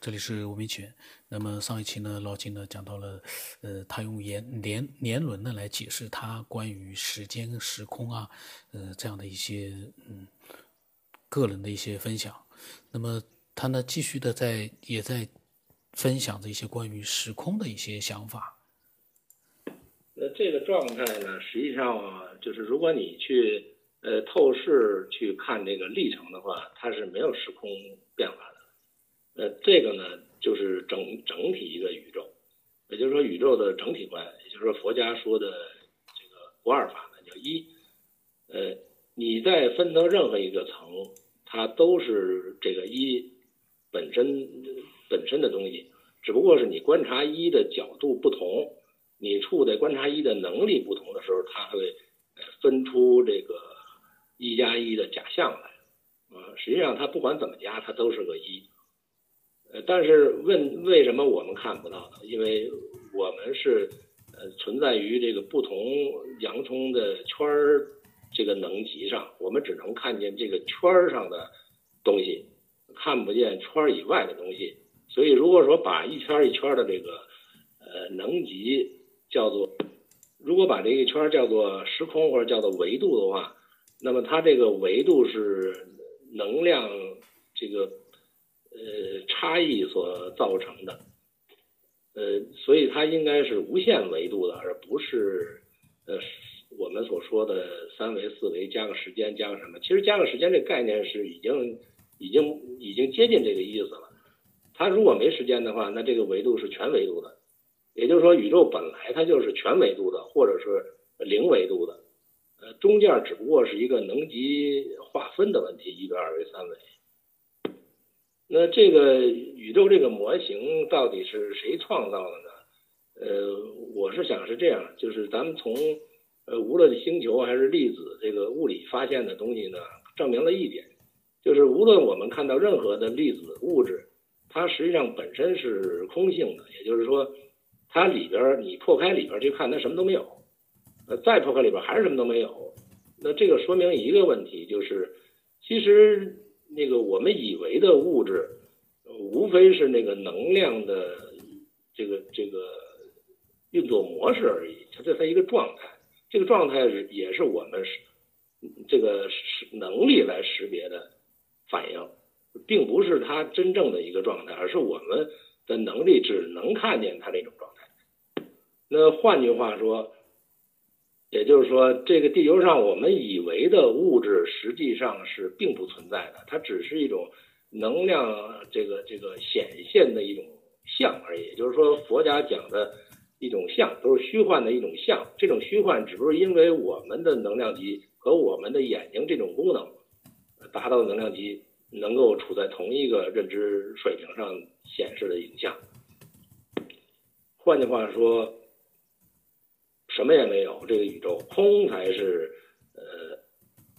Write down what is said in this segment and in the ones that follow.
这里是吴明全。那么上一期呢，老金呢讲到了，呃，他用年年年轮呢来解释他关于时间、时空啊，呃，这样的一些嗯个人的一些分享。那么他呢继续的在也在分享着一些关于时空的一些想法。那这个状态呢，实际上啊，就是如果你去呃透视去看这个历程的话，它是没有时空变化的。呃，这个呢，就是整整体一个宇宙，也就是说宇宙的整体观，也就是说佛家说的这个不二法呢，叫一。呃，你在分到任何一个层，它都是这个一本身本身的东西，只不过是你观察一的角度不同，你处在观察一的能力不同的时候，它会分出这个一加一的假象来。啊，实际上它不管怎么加，它都是个一。呃，但是问为什么我们看不到呢？因为我们是呃存在于这个不同洋葱的圈儿这个能级上，我们只能看见这个圈儿上的东西，看不见圈儿以外的东西。所以如果说把一圈一圈的这个呃能级叫做，如果把这个圈叫做时空或者叫做维度的话，那么它这个维度是能量这个。呃，差异所造成的，呃，所以它应该是无限维度的，而不是呃我们所说的三维、四维加个时间加个什么。其实加个时间这概念是已经已经已经接近这个意思了。它如果没时间的话，那这个维度是全维度的，也就是说宇宙本来它就是全维度的，或者是零维度的，呃，中间只不过是一个能级划分的问题，一维、二维、三维。那这个宇宙这个模型到底是谁创造的呢？呃，我是想是这样，就是咱们从呃无论星球还是粒子这个物理发现的东西呢，证明了一点，就是无论我们看到任何的粒子物质，它实际上本身是空性的，也就是说，它里边你破开里边去看，它什么都没有；呃，再破开里边还是什么都没有。那这个说明一个问题，就是其实。那个我们以为的物质，无非是那个能量的这个这个运作模式而已，它这它一个状态，这个状态是也是我们是这个是能力来识别的反应，并不是它真正的一个状态，而是我们的能力只能看见它那种状态。那换句话说。也就是说，这个地球上我们以为的物质，实际上是并不存在的，它只是一种能量，这个这个显现的一种像而已。也就是说，佛家讲的一种像，都是虚幻的一种像。这种虚幻，只不过因为我们的能量级和我们的眼睛这种功能达到能量级，能够处在同一个认知水平上显示的影像。换句话说。什么也没有，这个宇宙空才是呃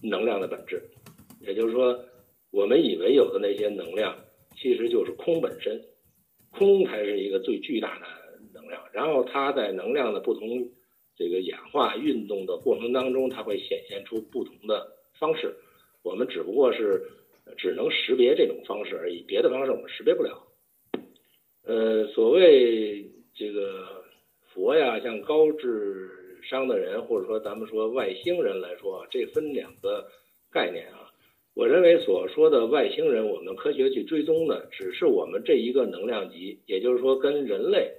能量的本质。也就是说，我们以为有的那些能量，其实就是空本身，空才是一个最巨大的能量。然后它在能量的不同这个演化运动的过程当中，它会显现出不同的方式。我们只不过是只能识别这种方式而已，别的方式我们识别不了。呃，所谓这个。佛呀，像高智商的人，或者说咱们说外星人来说，这分两个概念啊。我认为所说的外星人，我们科学去追踪的，只是我们这一个能量级，也就是说跟人类，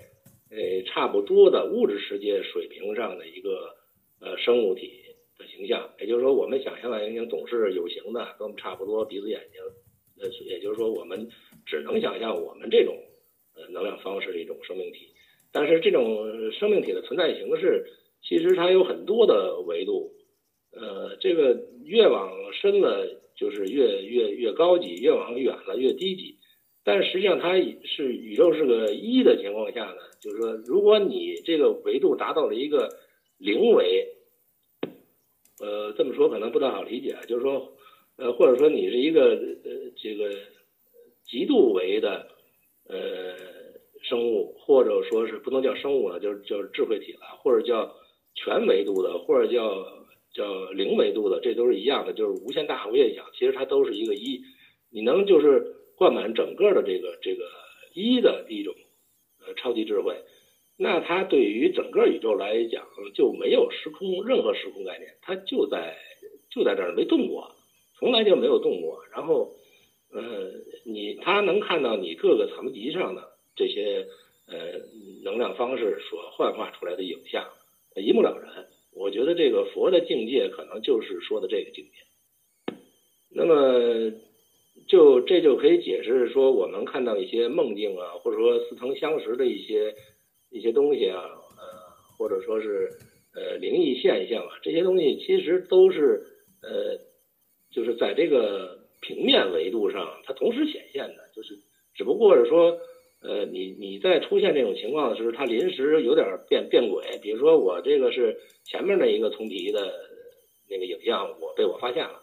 呃，差不多的物质世界水平上的一个呃生物体的形象。也就是说，我们想象的外星总是有形的，跟我们差不多，鼻子眼睛，呃，也就是说，我们只能想象我们这种呃能量方式的一种生命体。但是这种生命体的存在形式，其实它有很多的维度，呃，这个越往深了就是越越越高级，越往远了越低级。但实际上它是宇宙是个一的情况下呢，就是说，如果你这个维度达到了一个零维，呃，这么说可能不太好理解，就是说，呃，或者说你是一个呃这个极度维的，呃。生物，或者说是不能叫生物了，就是就是智慧体了，或者叫全维度的，或者叫叫零维度的，这都是一样的，就是无限大、无限小，其实它都是一个一。你能就是灌满整个的这个这个一的一种呃超级智慧，那它对于整个宇宙来讲就没有时空任何时空概念，它就在就在这儿没动过，从来就没有动过。然后，呃，你它能看到你各个层级上的这些呃能量方式所幻化出来的影像，一目了然。我觉得这个佛的境界可能就是说的这个境界。那么。就这就可以解释说，我们看到一些梦境啊，或者说似曾相识的一些一些东西啊，呃，或者说是呃灵异现象啊，这些东西其实都是呃，就是在这个平面维度上它同时显现的，就是只不过是说，呃，你你在出现这种情况的时候，它临时有点变变轨，比如说我这个是前面的一个重提的那个影像，我被我发现了。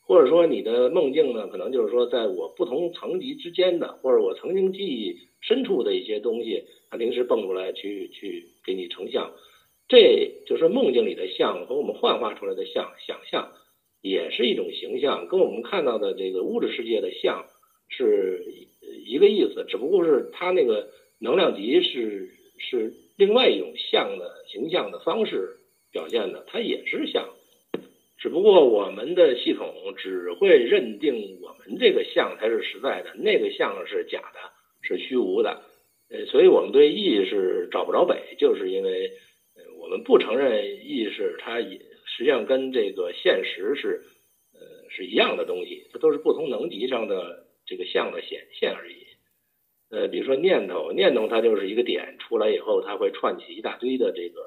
或者说你的梦境呢，可能就是说，在我不同层级之间的，或者我曾经记忆深处的一些东西，它临时蹦出来去去给你成像，这就是梦境里的像和我们幻化出来的像，想象也是一种形象，跟我们看到的这个物质世界的像是一个意思，只不过是它那个能量级是是另外一种像的形象的方式表现的，它也是像。只不过我们的系统只会认定我们这个像才是实在的，那个像是假的，是虚无的。呃，所以我们对意识找不着北，就是因为我们不承认意识，它也实际上跟这个现实是呃是一样的东西，它都是不同能级上的这个像的显现而已。呃，比如说念头，念头它就是一个点出来以后，它会串起一大堆的这个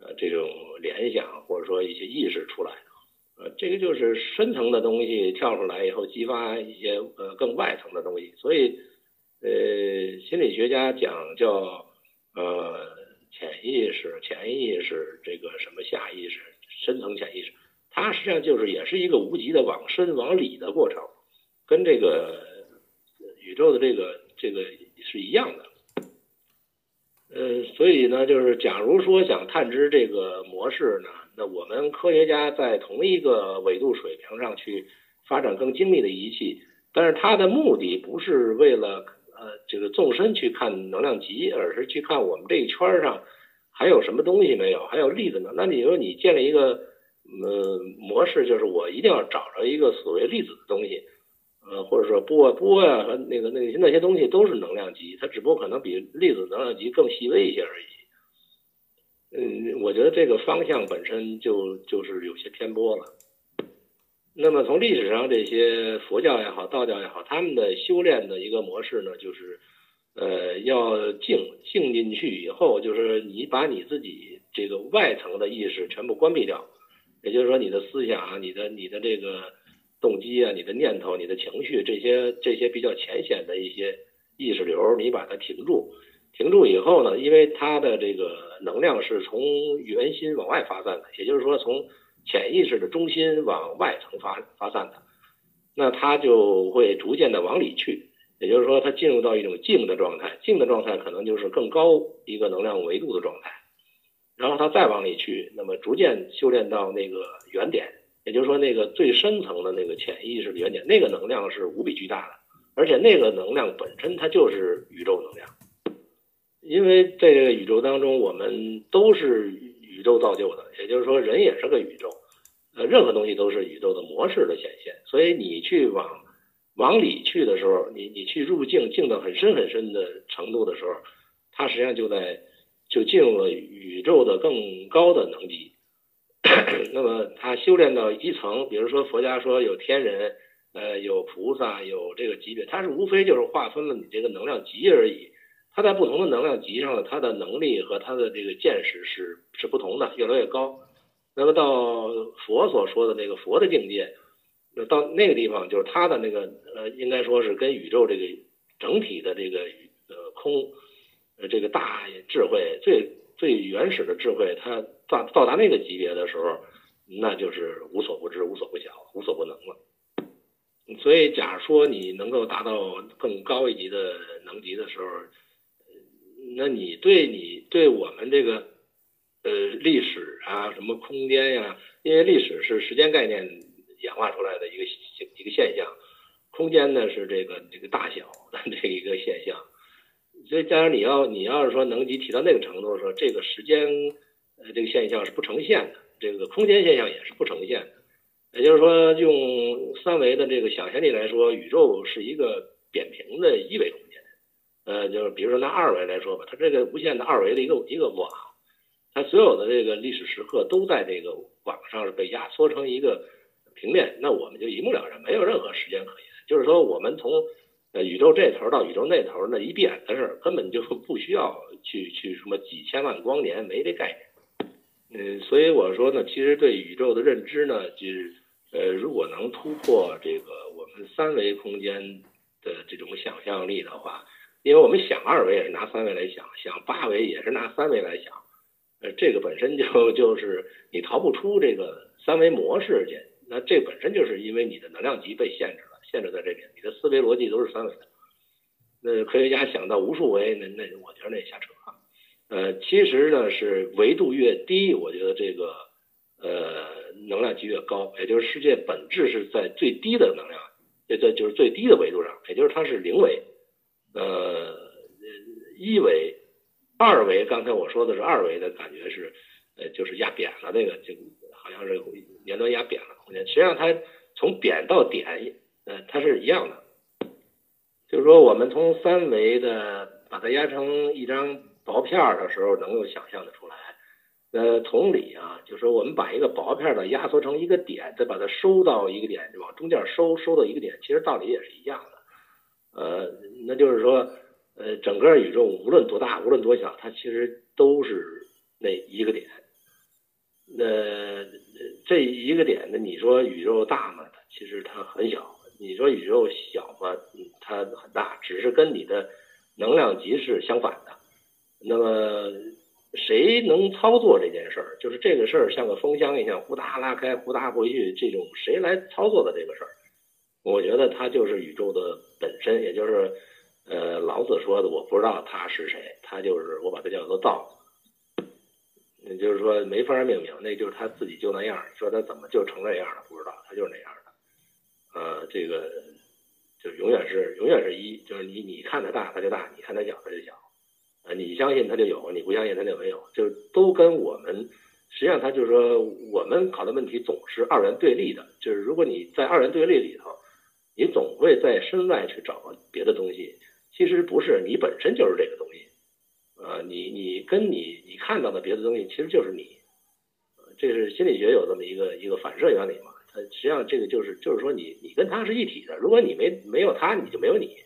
呃这种联想，或者说一些意识出来。呃，这个就是深层的东西跳出来以后，激发一些呃更外层的东西。所以，呃，心理学家讲叫呃潜意识、潜意识这个什么下意识、深层潜意识，它实际上就是也是一个无极的往深往里的过程，跟这个宇宙的这个这个是一样的。呃，所以呢，就是假如说想探知这个模式呢。那我们科学家在同一个纬度水平上去发展更精密的仪器，但是它的目的不是为了呃这个纵深去看能量级，而是去看我们这一圈上还有什么东西没有，还有粒子呢？那你说你建立一个呃模式，就是我一定要找着一个所谓粒子的东西，呃或者说波波呀和那个那些那些东西都是能量级，它只不过可能比粒子能量级更细微一些而已。嗯，我觉得这个方向本身就就是有些偏颇了。那么从历史上这些佛教也好，道教也好，他们的修炼的一个模式呢，就是呃要静静进去以后，就是你把你自己这个外层的意识全部关闭掉，也就是说你的思想、你的你的这个动机啊、你的念头、你的情绪这些这些比较浅显的一些意识流，你把它停住。停住以后呢，因为它的这个能量是从圆心往外发散的，也就是说从潜意识的中心往外层发发散的，那它就会逐渐的往里去，也就是说它进入到一种静的状态，静的状态可能就是更高一个能量维度的状态，然后它再往里去，那么逐渐修炼到那个原点，也就是说那个最深层的那个潜意识的原点，那个能量是无比巨大的，而且那个能量本身它就是宇宙能量。因为在这个宇宙当中，我们都是宇宙造就的，也就是说，人也是个宇宙，呃，任何东西都是宇宙的模式的显现。所以你去往往里去的时候，你你去入境，境到很深很深的程度的时候，它实际上就在就进入了宇宙的更高的能级。那么他修炼到一层，比如说佛家说有天人，呃，有菩萨，有这个级别，它是无非就是划分了你这个能量级而已。它在不同的能量级上，它的能力和它的这个见识是是不同的，越来越高。那么到佛所说的那个佛的境界，那到那个地方，就是它的那个呃，应该说是跟宇宙这个整体的这个呃空呃这个大智慧最最原始的智慧，它到到达那个级别的时候，那就是无所不知、无所不晓、无所不能了。所以，假如说你能够达到更高一级的能级的时候，那你对你对我们这个呃历史啊，什么空间呀？因为历史是时间概念演化出来的一个一个现象，空间呢是这个这个大小的这一个现象。所以当然你要你要是说能级提到那个程度，说这个时间呃这个现象是不呈现的，这个空间现象也是不呈现的。也就是说，用三维的这个想象力来说，宇宙是一个扁平的一维空间。呃，就是比如说拿二维来说吧，它这个无限的二维的一个一个网，它所有的这个历史时刻都在这个网上是被压缩成一个平面，那我们就一目了然，没有任何时间可言。就是说，我们从呃宇宙这头到宇宙那头那一闭眼的事儿，根本就不需要去去什么几千万光年，没这概念。嗯，所以我说呢，其实对宇宙的认知呢，就是。呃，如果能突破这个我们三维空间的这种想象力的话，因为我们想二维也是拿三维来想，想八维也是拿三维来想，呃，这个本身就就是你逃不出这个三维模式去，那这本身就是因为你的能量级被限制了，限制在这边，你的思维逻辑都是三维的。那科学家想到无数维，那那我觉得那瞎扯啊。呃，其实呢是维度越低，我觉得这个呃。能量级越高，也就是世界本质是在最低的能量，也在就是最低的维度上，也就是它是零维，呃，一维、二维。刚才我说的是二维的感觉是，呃，就是压扁了那个，就好像是年端压扁了空间。实际上它从扁到点，呃，它是一样的。就是说，我们从三维的把它压成一张薄片儿的时候，能够想象的出来。呃，同理啊，就是说我们把一个薄片的压缩成一个点，再把它收到一个点，往中间收，收到一个点，其实道理也是一样的。呃，那就是说，呃，整个宇宙无论多大，无论多小，它其实都是那一个点。那这一个点呢，你说宇宙大吗？其实它很小。你说宇宙小吗？它很大，只是跟你的能量级是相反的。那么。谁能操作这件事儿？就是这个事儿像个风箱一样，呼哒拉开，呼哒回去，这种谁来操作的这个事儿？我觉得它就是宇宙的本身，也就是呃老子说的，我不知道他是谁，他就是我把它叫做道。也就是说没法命名，那就是他自己就那样。说他怎么就成那样了？不知道，他就是那样。这个就永远是永远是一，就是你你看它大，它就大；你看它小，它就小。啊，你相信它就有，你不相信它就没有，就都跟我们，实际上它就是说，我们考的问题总是二元对立的，就是如果你在二元对立里头，你总会在身外去找别的东西，其实不是，你本身就是这个东西，啊，你你跟你你看到的别的东西其实就是你，这是心理学有这么一个一个反射原理嘛，它实际上这个就是就是说你你跟他是一体的，如果你没没有他，你就没有你，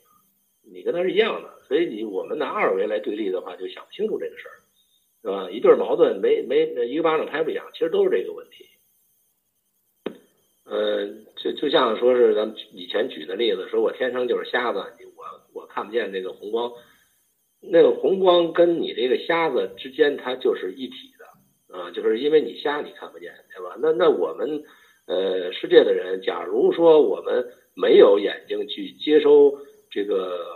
你跟他是一样的。所以你我们拿二维来对立的话，就想不清楚这个事儿，是吧？一对矛盾没没一个巴掌拍不响，其实都是这个问题。嗯，就就像说是咱们以前举的例子，说我天生就是瞎子，我我看不见那个红光，那个红光跟你这个瞎子之间它就是一体的啊，就是因为你瞎你看不见，对吧？那那我们呃世界的人，假如说我们没有眼睛去接收这个。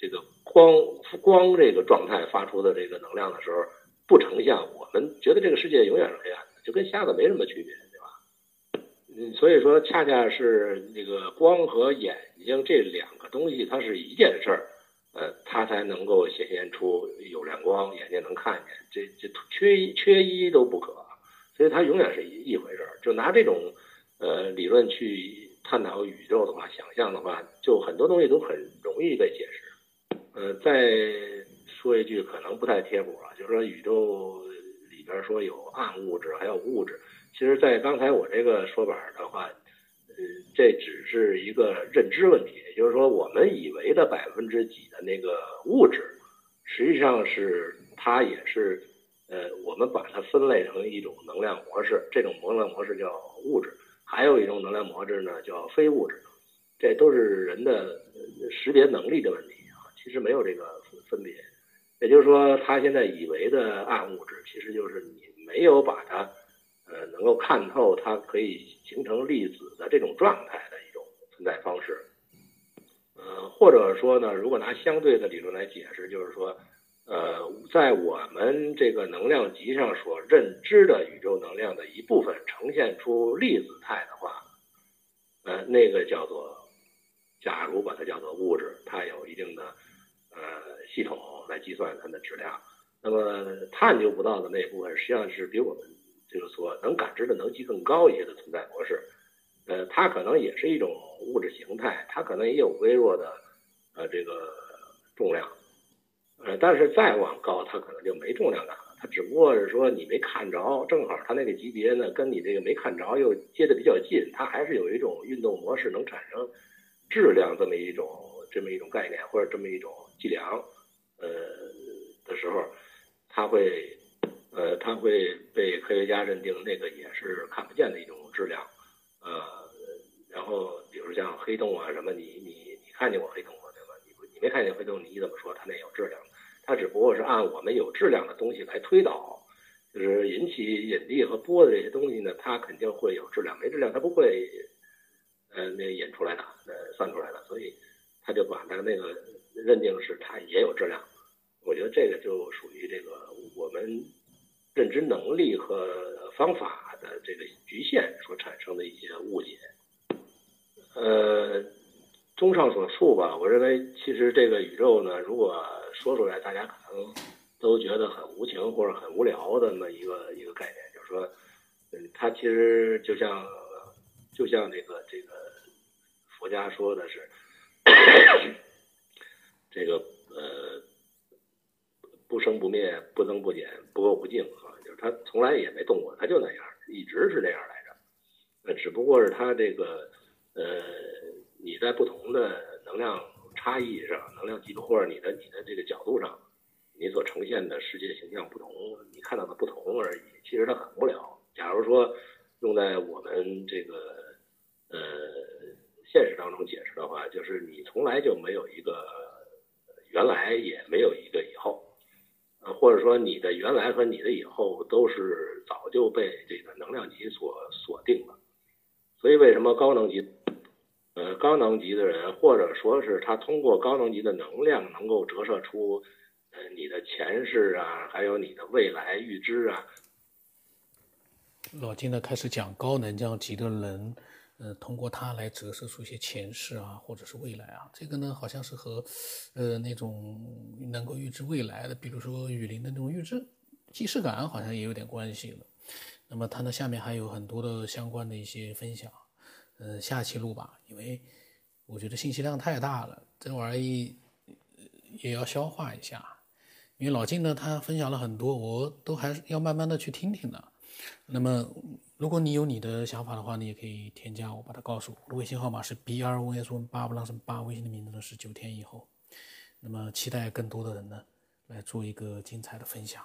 这个光光这个状态发出的这个能量的时候，不成像，我们觉得这个世界永远是黑暗的，就跟瞎子没什么区别，对吧？嗯，所以说恰恰是那个光和眼睛这两个东西，它是一件事儿，呃，它才能够显现出有亮光，眼睛能看见，这这缺一缺一都不可，所以它永远是一一回事儿。就拿这种呃理论去探讨宇宙的话，想象的话，就很多东西都很容易被解释。呃，再说一句可能不太贴谱啊，就是说宇宙里边说有暗物质，还有物质。其实，在刚才我这个说法的话，呃，这只是一个认知问题，也就是说，我们以为的百分之几的那个物质，实际上是它也是，呃，我们把它分类成一种能量模式，这种能量模式叫物质，还有一种能量模式呢叫非物质，这都是人的识别能力的问题啊。其实没有这个分别，也就是说，他现在以为的暗物质，其实就是你没有把它，呃，能够看透，它可以形成粒子的这种状态的一种存在方式。呃，或者说呢，如果拿相对的理论来解释，就是说，呃，在我们这个能量级上所认知的宇宙能量的一部分呈现出粒子态的话，呃，那个叫做，假如把它叫做物质，它有一定的。呃，系统来计算它的质量。那么探究不到的那部分，实际上是比我们就是说能感知的能级更高一些的存在模式。呃，它可能也是一种物质形态，它可能也有微弱的呃这个重量。但是再往高，它可能就没重量感了。它只不过是说你没看着，正好它那个级别呢，跟你这个没看着又接的比较近，它还是有一种运动模式能产生质量这么一种这么一种概念或者这么一种计量，呃的时候，它会呃它会被科学家认定那个也是看不见的一种质量，呃，然后比如像黑洞啊什么，你你你看见过黑洞吗？对吧？你你没看见黑洞，你怎么说它那有质量？它只不过是按我们有质量的东西来推导，就是引起引力和波的这些东西呢，它肯定会有质量，没质量它不会，呃，那引出来的，呃，算出来的，所以他就把它那个认定是它也有质量。我觉得这个就属于这个我们认知能力和方法的这个局限所产生的一些误解。呃，综上所述吧，我认为其实这个宇宙呢，如果说出来，大家可能都觉得很无情或者很无聊的那么一个一个概念，就是说，嗯，它其实就像就像这个这个佛家说的是，这个呃不生不灭、不增不减、不垢不净啊，就是它从来也没动过，它就那样，一直是这样来着。那只不过是它这个呃你在不同的能量。差异上，能量级或者你的你的这个角度上，你所呈现的世界形象不同，你看到的不同而已。其实它很无聊。假如说用在我们这个呃现实当中解释的话，就是你从来就没有一个原来，也没有一个以后，呃，或者说你的原来和你的以后都是早就被这个能量级所锁定了。所以为什么高能级？呃，高能级的人，或者说是他通过高能级的能量，能够折射出，呃，你的前世啊，还有你的未来预知啊。老金呢开始讲高能量级的人，呃，通过他来折射出一些前世啊，或者是未来啊。这个呢，好像是和，呃，那种能够预知未来的，比如说雨林的那种预知既视感，好像也有点关系了。那么他呢下面还有很多的相关的一些分享。呃，下期录吧，因为我觉得信息量太大了，这玩意也要消化一下。因为老金呢，他分享了很多，我都还是要慢慢的去听听的。那么，如果你有你的想法的话，你也可以添加我，把它告诉我。微信号码是 b r o s 八不浪什八，微信的名字呢是九天以后。那么，期待更多的人呢来做一个精彩的分享。